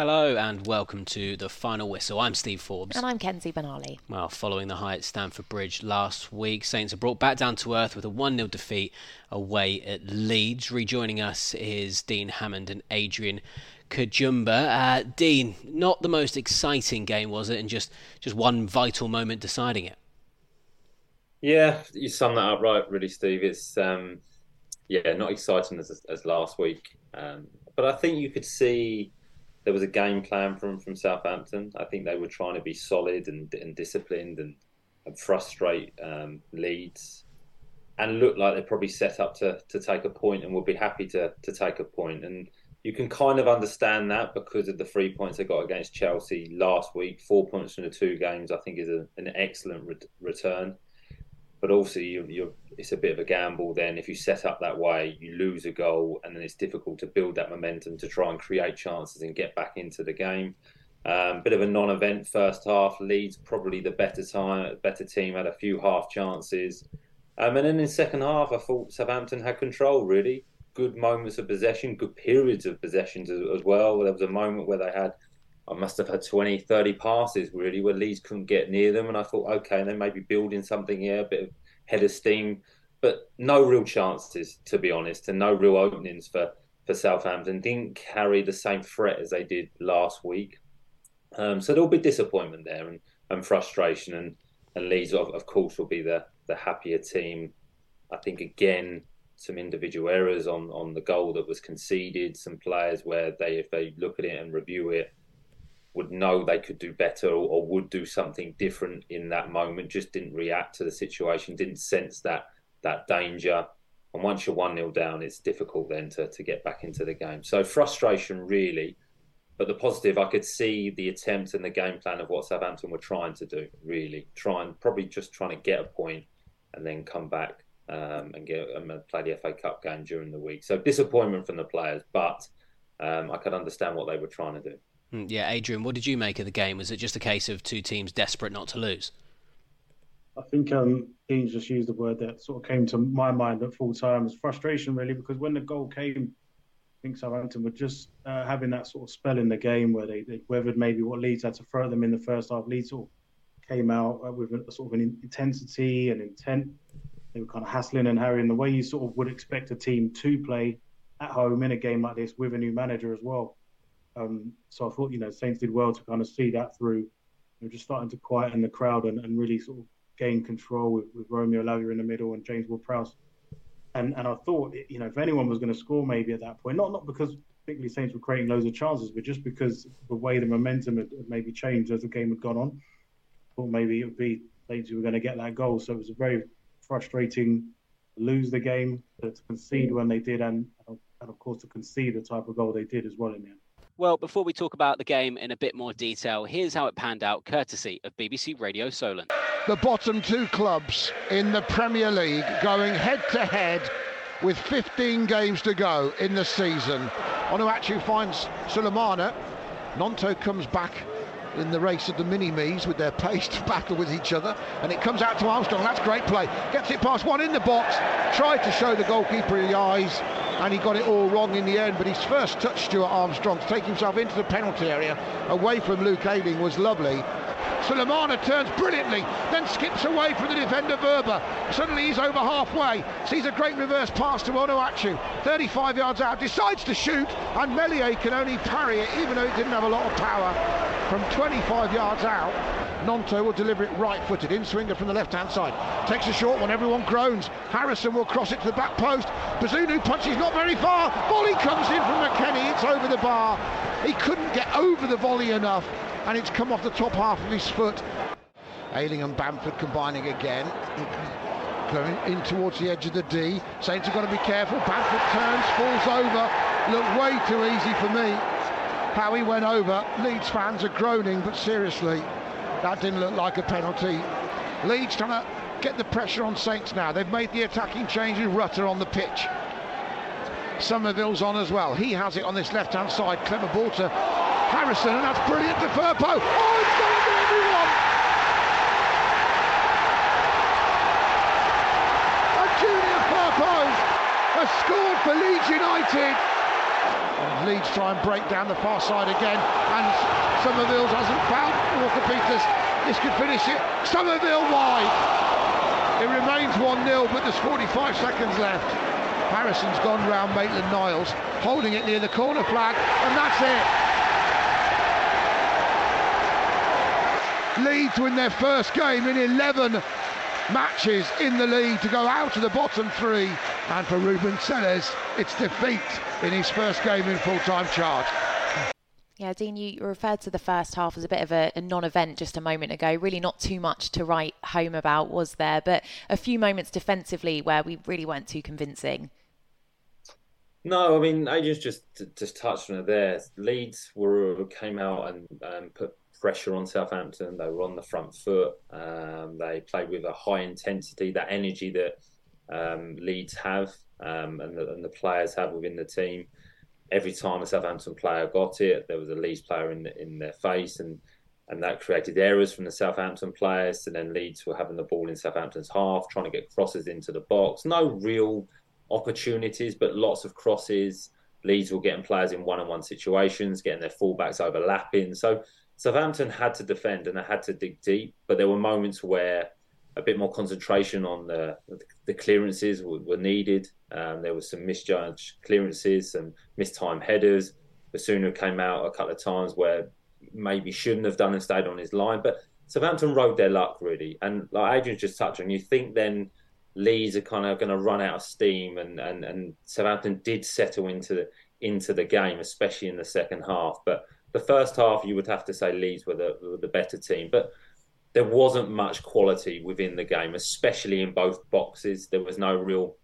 Hello and welcome to the final whistle. I'm Steve Forbes. And I'm Kenzie Benali. Well, following the high at Stamford Bridge last week, Saints are brought back down to earth with a 1 0 defeat away at Leeds. Rejoining us is Dean Hammond and Adrian Kajumba. Uh, Dean, not the most exciting game, was it? And just, just one vital moment deciding it. Yeah, you sum that up right, really, Steve. It's um, yeah, not exciting as as last week, um, but I think you could see there was a game plan from from Southampton. I think they were trying to be solid and, and disciplined and, and frustrate um, Leeds, and looked like they're probably set up to to take a point and would be happy to to take a point. And you can kind of understand that because of the three points they got against Chelsea last week. Four points from the two games, I think, is a, an excellent re- return but also you, you're, it's a bit of a gamble. Then if you set up that way, you lose a goal, and then it's difficult to build that momentum to try and create chances and get back into the game. Um, bit of a non-event first half. Leeds probably the better time, better team had a few half chances, um, and then in second half, I thought Southampton had control. Really good moments of possession, good periods of possessions as, as well. There was a moment where they had I must have had 20, 30 passes really where Leeds couldn't get near them. And I thought, okay, they may be building something here, a bit of head of steam, but no real chances, to be honest, and no real openings for, for Southampton. Didn't carry the same threat as they did last week. Um, so there'll be disappointment there and, and frustration. And, and Leeds, of, of course, will be the, the happier team. I think, again, some individual errors on, on the goal that was conceded, some players where they, if they look at it and review it, would know they could do better or, or, would do something different in that moment. Just didn't react to the situation, didn't sense that that danger. And once you're one 0 down, it's difficult then to to get back into the game. So frustration really. But the positive, I could see the attempt and the game plan of what Southampton were trying to do. Really, trying probably just trying to get a point and then come back um, and get and play the FA Cup game during the week. So disappointment from the players, but um, I could understand what they were trying to do. Hmm, yeah, Adrian, what did you make of the game? Was it just a case of two teams desperate not to lose? I think um, just used the word that sort of came to my mind at full time as frustration, really, because when the goal came, I think Southampton were just uh, having that sort of spell in the game where they, they, weathered maybe what Leeds had to throw them in the first half. Leeds of came out uh, with a, sort of an intensity and intent. They were kind of hassling and harrying the way you sort of would expect a team to play at home in a game like this with a new manager as well. Um, so I thought, you know, Saints did well to kind of see that through. They're just starting to quieten the crowd and, and really sort of gain control with, with Romeo Lavia in the middle and James Ward-Prowse. And and I thought, you know, if anyone was going to score maybe at that point, not not because particularly Saints were creating loads of chances, but just because the way the momentum had, had maybe changed as the game had gone on. I thought maybe it would be Saints who were going to get that goal. So it was a very frustrating lose the game, to, to concede when they did, and, and of course to concede the type of goal they did as well in the end. Well, before we talk about the game in a bit more detail, here's how it panned out, courtesy of BBC Radio Solent. The bottom two clubs in the Premier League going head to head with 15 games to go in the season. Onuachu finds Sulemana. Gnonto comes back in the race of the mini-me's with their pace to battle with each other and it comes out to Armstrong that's great play gets it past one in the box tried to show the goalkeeper the eyes and he got it all wrong in the end. But his first touch, Stuart Armstrong, to take himself into the penalty area away from Luke Ayling was lovely. Sulemana turns brilliantly, then skips away from the defender Wöber. Suddenly he's over halfway, sees a great reverse pass to Onuachu, 35 yards out, decides to shoot, and Meslier can only parry it, even though it didn't have a lot of power, from 25 yards out. Gnonto will deliver it right-footed, in swinger from the left-hand side. Takes a short one, everyone groans. Harrison will cross it to the back post. Bazunu punches not very far. Volley comes in from McKennie, it's over the bar. He couldn't get over the volley enough, and it's come off the top half of his foot. Ayling and Bamford combining again. Going in towards the edge of the D. Saints have got to be careful. Bamford turns, falls over. Looked way too easy for me. How he went over. Leeds fans are groaning, but seriously, that didn't look like a penalty. Leeds trying to get the pressure on Saints now. They've made the attacking change in Rutter on the pitch. Summerville's on as well. He has it on this left-hand side. Clever ball to Harrison, and that's brilliant to Firpo. Oh, it's everyone! And Junior Firpo has scored for Leeds United. Leeds try and break down the far side again. And Summerville hasn't found Walker Peters. This could finish it. Summerville wide. It remains 1-0, but there's 45 seconds left. Harrison's gone round Maitland Niles, holding it near the corner flag, and that's it. Leeds win their first game in 11 matches in the league to go out of the bottom three. And for Ruben Selles, it's defeat in his first game in full-time charge. Yeah, Dean, you referred to the first half as a bit of a, a non event just a moment ago. Really, not too much to write home about, was there? But a few moments defensively where we really weren't too convincing. No, I mean, Adrian's just just touched on it there. Leeds were came out and um, put pressure on Southampton. They were on the front foot. Um, they played with a high intensity, that energy that um, Leeds have um, and, the, and the players have within the team every time a Southampton player got it, there was a Leeds player in in their face, and and that created errors from the Southampton players. And then Leeds were having the ball in Southampton's half, trying to get crosses into the box. No real opportunities, but lots of crosses. Leeds were getting players in one-on-one situations, getting their fullbacks overlapping. So Southampton had to defend and they had to dig deep, but there were moments where a bit more concentration on the the clearances were, were needed. Um, there was some misjudged clearances, some mistimed headers. Bazunu came out a couple of times where maybe shouldn't have done and stayed on his line. But Southampton rode their luck really, and like Adrian's just touched on, you think then Leeds are kind of going to run out of steam, and, and, and Southampton did settle into the, into the game, especially in the second half. But the first half, you would have to say Leeds were the, were the better team, but there wasn't much quality within the game, especially in both boxes. There was no real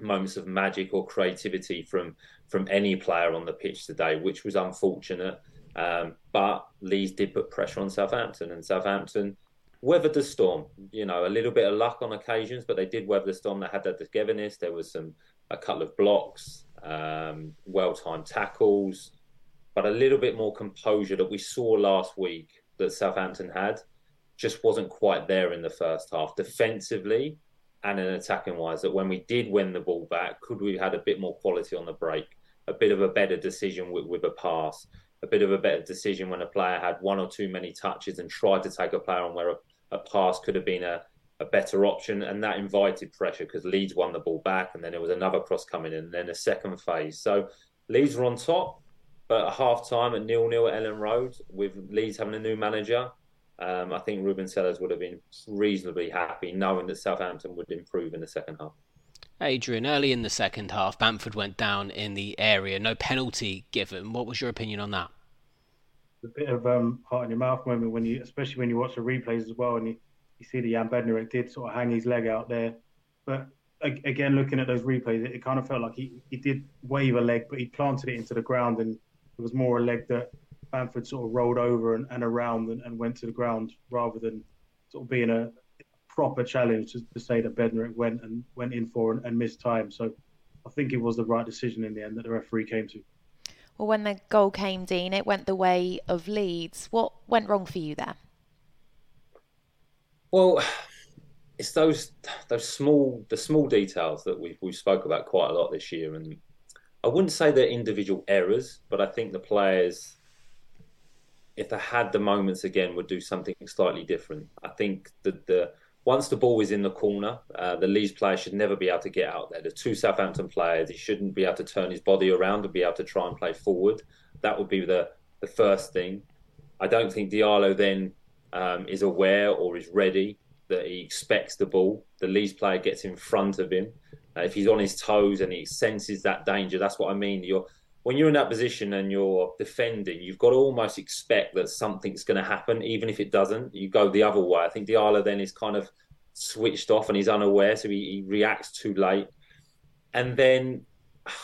moments of magic or creativity from from any player on the pitch today, which was unfortunate. Um, but Leeds did put pressure on Southampton, and Southampton weathered the storm. You know, a little bit of luck on occasions, but they did weather the storm. They had that togetherness. There was some a couple of blocks, um, well timed tackles, but a little bit more composure that we saw last week that Southampton had just wasn't quite there in the first half defensively and in attacking wise. That when we did win the ball back, could we have had a bit more quality on the break, a bit of a better decision with, with a pass, a bit of a better decision when a player had one or two many touches and tried to take a player on where a, a pass could have been a, a better option, and that invited pressure because Leeds won the ball back, and then there was another cross coming in, and then a second phase. So Leeds were on top, but at half time at nil nil at Elland Road, with Leeds having a new manager, um, I think Ruben Sellés would have been reasonably happy knowing that Southampton would improve in the second half. Adrian, early in the second half, Bamford went down in the area, no penalty given. What was your opinion on that? A bit of um, heart in your mouth moment when you, especially when you watch the replays as well, and you, you see that Jan Bednarek did sort of hang his leg out there. But again, looking at those replays, it, it kind of felt like he, he did wave a leg, but he planted it into the ground, and it was more a leg that Bamford sort of rolled over and, and around and, and, went to the ground rather than sort of being a proper challenge to, to say that Bednarek went and went in for and, and, missed time. So I think it was the right decision in the end that the referee came to. Well, when the goal came, Dean, it went the way of Leeds. What went wrong for you there? Well, it's those those small the small details that we've we spoke about quite a lot this year, and I wouldn't say they're individual errors, but I think the players if they had the moments again, would do something slightly different. I think that the once the ball is in the corner, uh, the Leeds player should never be able to get out there. The two Southampton players, he shouldn't be able to turn his body around and be able to try and play forward. That would be the the first thing. I don't think Diallo then um, is aware or is ready that he expects the ball. The Leeds player gets in front of him. Uh, if he's on his toes and he senses that danger, that's what I mean. You're when you're in that position and you're defending, you've got to almost expect that something's going to happen, even if it doesn't. You go the other way. I think Diallo then is kind of switched off and he's unaware, so he, he reacts too late. And then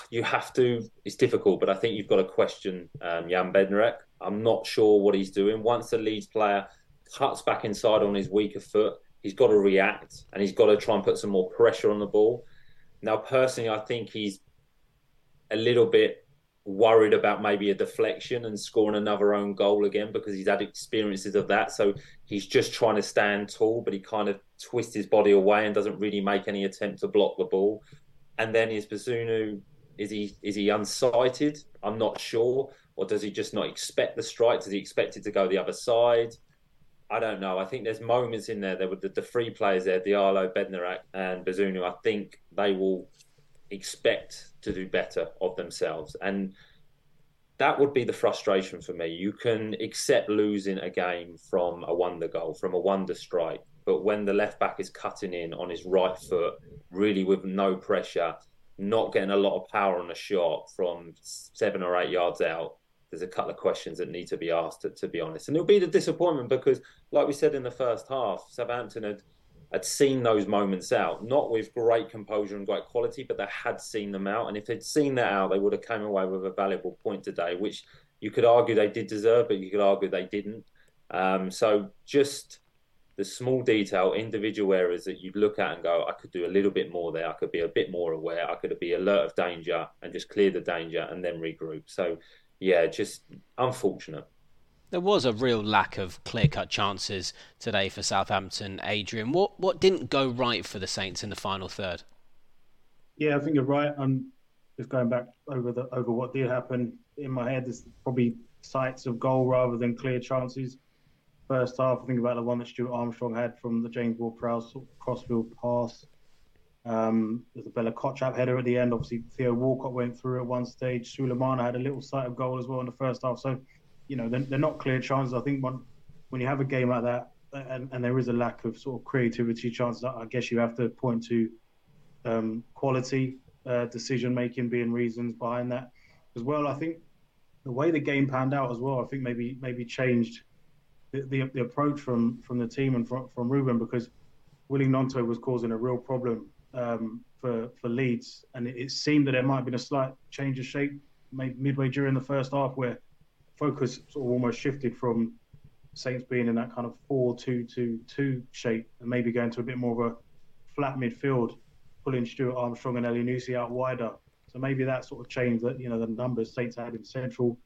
you have to. It's difficult, but I think you've got to question um, Jan Bednarek. I'm not sure what he's doing. Once the Leeds player cuts back inside on his weaker foot, he's got to react and he's got to try and put some more pressure on the ball. Now, personally, I think he's a little bit worried about maybe a deflection and scoring another own goal again because he's had experiences of that. So he's just trying to stand tall, but he kind of twists his body away and doesn't really make any attempt to block the ball. And then is Bazunu Is he is he unsighted? I'm not sure. Or does he just not expect the strike? Does he expect it to go the other side? I don't know. I think there's moments in there. There were the, the three players there, Diallo, Bednarek, and Bazunu. I think they will expect to do better of themselves, and that would be the frustration for me. You can accept losing a game from a wonder goal, from a wonder strike, but when the left back is cutting in on his right foot, really with no pressure, not getting a lot of power on a shot from seven or eight yards out, there's a couple of questions that need to be asked, to, to be honest. And it'll be the disappointment because, like we said in the first half, Southampton had had seen those moments out, not with great composure and great quality, but they had seen them out. And if they'd seen that out, they would have come away with a valuable point today, which you could argue they did deserve, but you could argue they didn't. Um, so just the small detail, individual areas that you'd look at and go, I could do a little bit more there. I could be a bit more aware. I could be alert of danger and just clear the danger and then regroup. So yeah, just unfortunate. There was a real lack of clear-cut chances today for Southampton. Adrian, what what didn't go right for the Saints in the final third? Yeah, I think you're right. I'm just going back over the over what did happen in my head. There's probably sights of goal rather than clear chances. First half, I think about the one that Stuart Armstrong had from the James Ward-Prowse crossfield pass um, there's a Bella Kotchap header at the end. Obviously, Theo Walcott went through at one stage. Sulemana had a little sight of goal as well in the first half. So, you know, they're, they're not clear chances. I think when, when you have a game like that and, and there is a lack of sort of creativity chances, I guess you have to point to um, quality, uh, decision making being reasons behind that as well. I think the way the game panned out as well, I think maybe maybe changed the, the, the approach from, from the team and from, from Ruben because Willie Gnonto was causing a real problem um, for for Leeds, and it, it, seemed that there might have been a slight change of shape midway during the first half, where focus sort of almost shifted from Saints being in that kind of four-two-two-two shape, and maybe going to a bit more of a flat midfield, pulling Stuart Armstrong and Elyounoussi out wider. So maybe that sort of changed that you know the numbers Saints had in central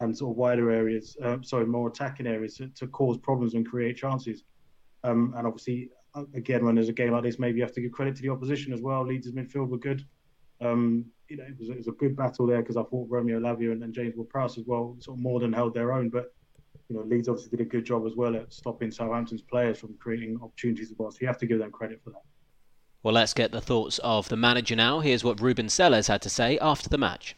and sort of wider areas, uh, sorry, more attacking areas to, to, cause problems and create chances. Um, and obviously, again, when there's a game like this, maybe you have to give credit to the opposition as well. Leeds' midfield were good. Um, you know, it was, it was, a good battle there because I thought Romeo Lavia and, and James Ward-Prowse as well sort of more than held their own. But you know, Leeds obviously did a good job as well at stopping Southampton's players from creating opportunities as well. So you have to give them credit for that. Well, let's get the thoughts of the manager now. Here's what Ruben Sellés had to say after the match.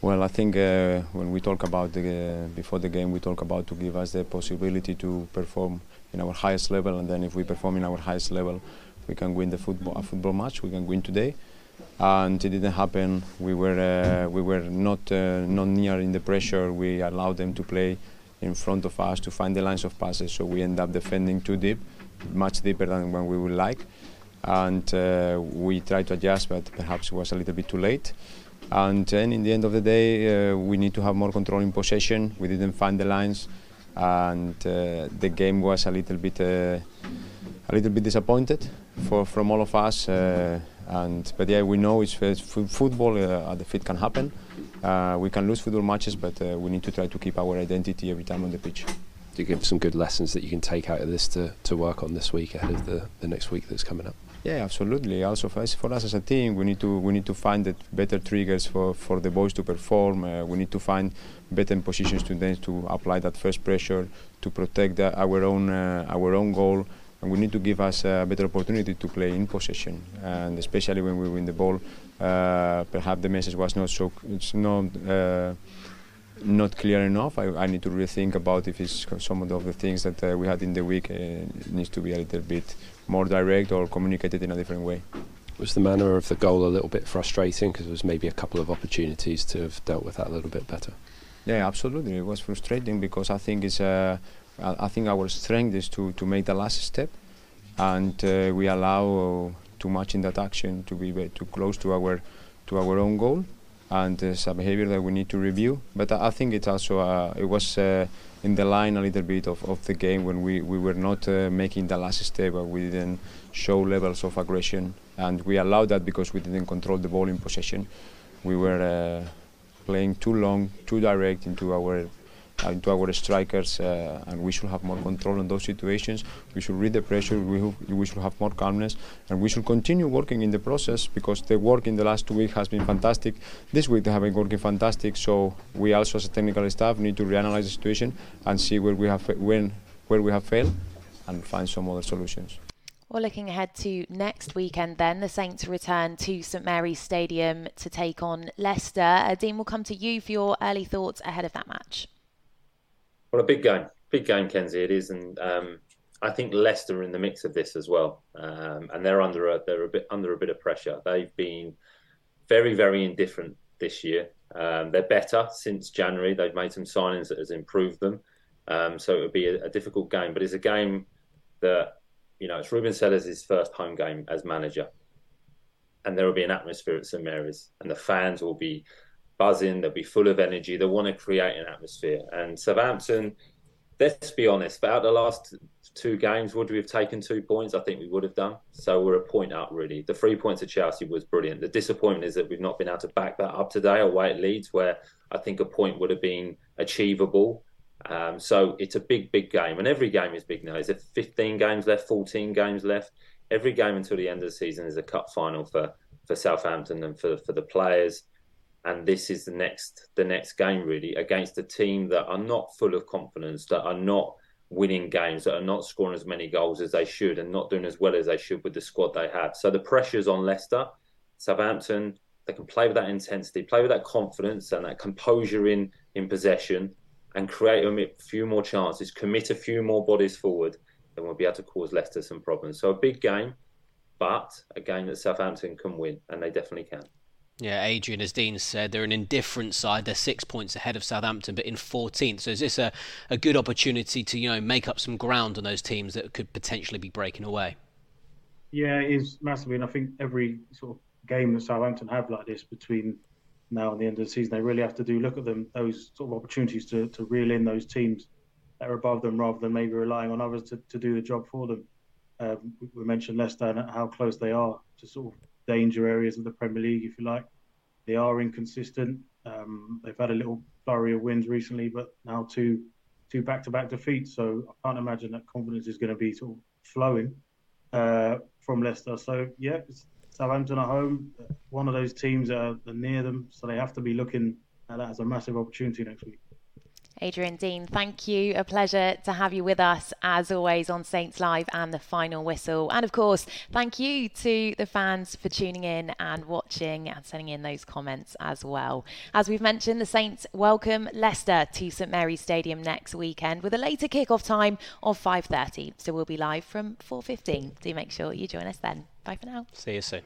Well, I think uh, when we talk about the, uh, before the game, we talk about to give us the possibility to perform in our highest level, and then if we perform in our highest level, we can win the football a football match. We can win today, and it didn't happen. We were uh, we were not uh, not near in the pressure. We allowed them to play in front of us to find the lines of passes. So we end up defending too deep, much deeper than when we would like, and uh, we tried to adjust, but perhaps it was a little bit too late. And then in the end of the day, uh, we need to have more control in possession. We didn't find the lines and uh, the game was a little bit uh, a little bit disappointed for from all of us. And but yeah, we know it's, it's football. Uh, the fit can happen. Uh, we can lose football matches, but uh, we need to try to keep our identity every time on the pitch. Do you give some good lessons that you can take out of this to, to work on this week ahead of the, the next week that's coming up? Yeah, absolutely. Also, for us, for us as a team, we need to we need to find better triggers for, for the boys to perform. Uh, we need to find better positions to then to apply that first pressure to protect the, our own uh, our own goal. And we need to give us a better opportunity to play in possession, and especially when we win the ball. Uh, perhaps the message was not so it's not uh, not clear enough. I, I, need to rethink about if it's some of the things that uh, we had in the week uh, needs to be a little bit more direct or communicated in a different way. Was the manner of the goal a little bit frustrating because there was maybe a couple of opportunities to have dealt with that a little bit better? Yeah, absolutely. It was frustrating because I think it's uh, I think our strength is to, to make the last step, and uh, we allow too much in that action to be too close to our to our own goal, and it's a behavior that we need to review. But I think it's also uh, it was uh, in the line a little bit of, of the game when we, we were not uh, making the last step, but we didn't show levels of aggression, and we allowed that because we didn't control the ball in possession. We were uh, playing too long, too direct into our into our strikers, uh, and we should have more control on those situations. We should read the pressure. We, we should have more calmness, and we should continue working in the process because the work in the last two weeks has been fantastic. This week they have been working fantastic. So we also, as a technical staff, need to reanalyze the situation and see where we have when where we have failed, and find some other solutions. Well, looking ahead to next weekend, then the Saints return to St Mary's Stadium to take on Leicester. Uh, Dean, will come to you for your early thoughts ahead of that match. Well, a big game, big game, Kenzie. It is, and um, I think Leicester are in the mix of this as well, um, and they're under a they're a bit under a bit of pressure. They've been very, very indifferent this year. Um, they're better since January. They've made some signings that has improved them. Um, so it would be a, a difficult game, but it's a game that you know, it's Ruben Sellés' first home game as manager. And there will be an atmosphere at St Mary's, and the fans will be buzzing. They'll be full of energy. They want to create an atmosphere. And Southampton, let's be honest, about the last two games, would we have taken two points? I think we would have done. So we're a point up, really. The three points at Chelsea was brilliant. The disappointment is that we've not been able to back that up today away at Leeds, where I think a point would have been achievable. Um, so it's a big, big game, and every game is big now. Is there 15 games left, 14 games left? Every game until the end of the season is a cup final for for Southampton and for for the players. And this is the next the next game really against a team that are not full of confidence, that are not winning games, that are not scoring as many goals as they should, and not doing as well as they should with the squad they have. So the pressure's on Leicester, Southampton. They can play with that intensity, play with that confidence and that composure in in possession and create a few more chances, commit a few more bodies forward, then we'll be able to cause Leicester some problems. So a big game, but a game that Southampton can win, and they definitely can. Yeah, Adrian, as Dean said, they're an indifferent side. They're six points ahead of Southampton, but in 14th. So is this a, a good opportunity to you know make up some ground on those teams that could potentially be breaking away? Yeah, it is massively, and I think every sort of game that Southampton have like this between now and the end of the season, they really have to do look at them those sort of opportunities to, to reel in those teams that are above them rather than maybe relying on others to, to do the job for them. Um, we mentioned Leicester and how close they are to sort of danger areas of the Premier League, if you like. They are inconsistent. Um, they've had a little flurry of wins recently, but now two two back-to-back defeats. So I can't imagine that confidence is going to be sort of flowing uh, from Leicester. So yeah, Southampton at home, one of those teams that are near them, so they have to be looking at that as a massive opportunity next week. Adrian Dean, thank you. A pleasure to have you with us as always on Saints Live and the final whistle. And of course, thank you to the fans for tuning in and watching and sending in those comments as well. As we've mentioned, the Saints welcome Leicester to St Mary's Stadium next weekend with a later kick-off time of 5:30. So we'll be live from 4:15. Do make sure you join us then. Bye for now. See you soon.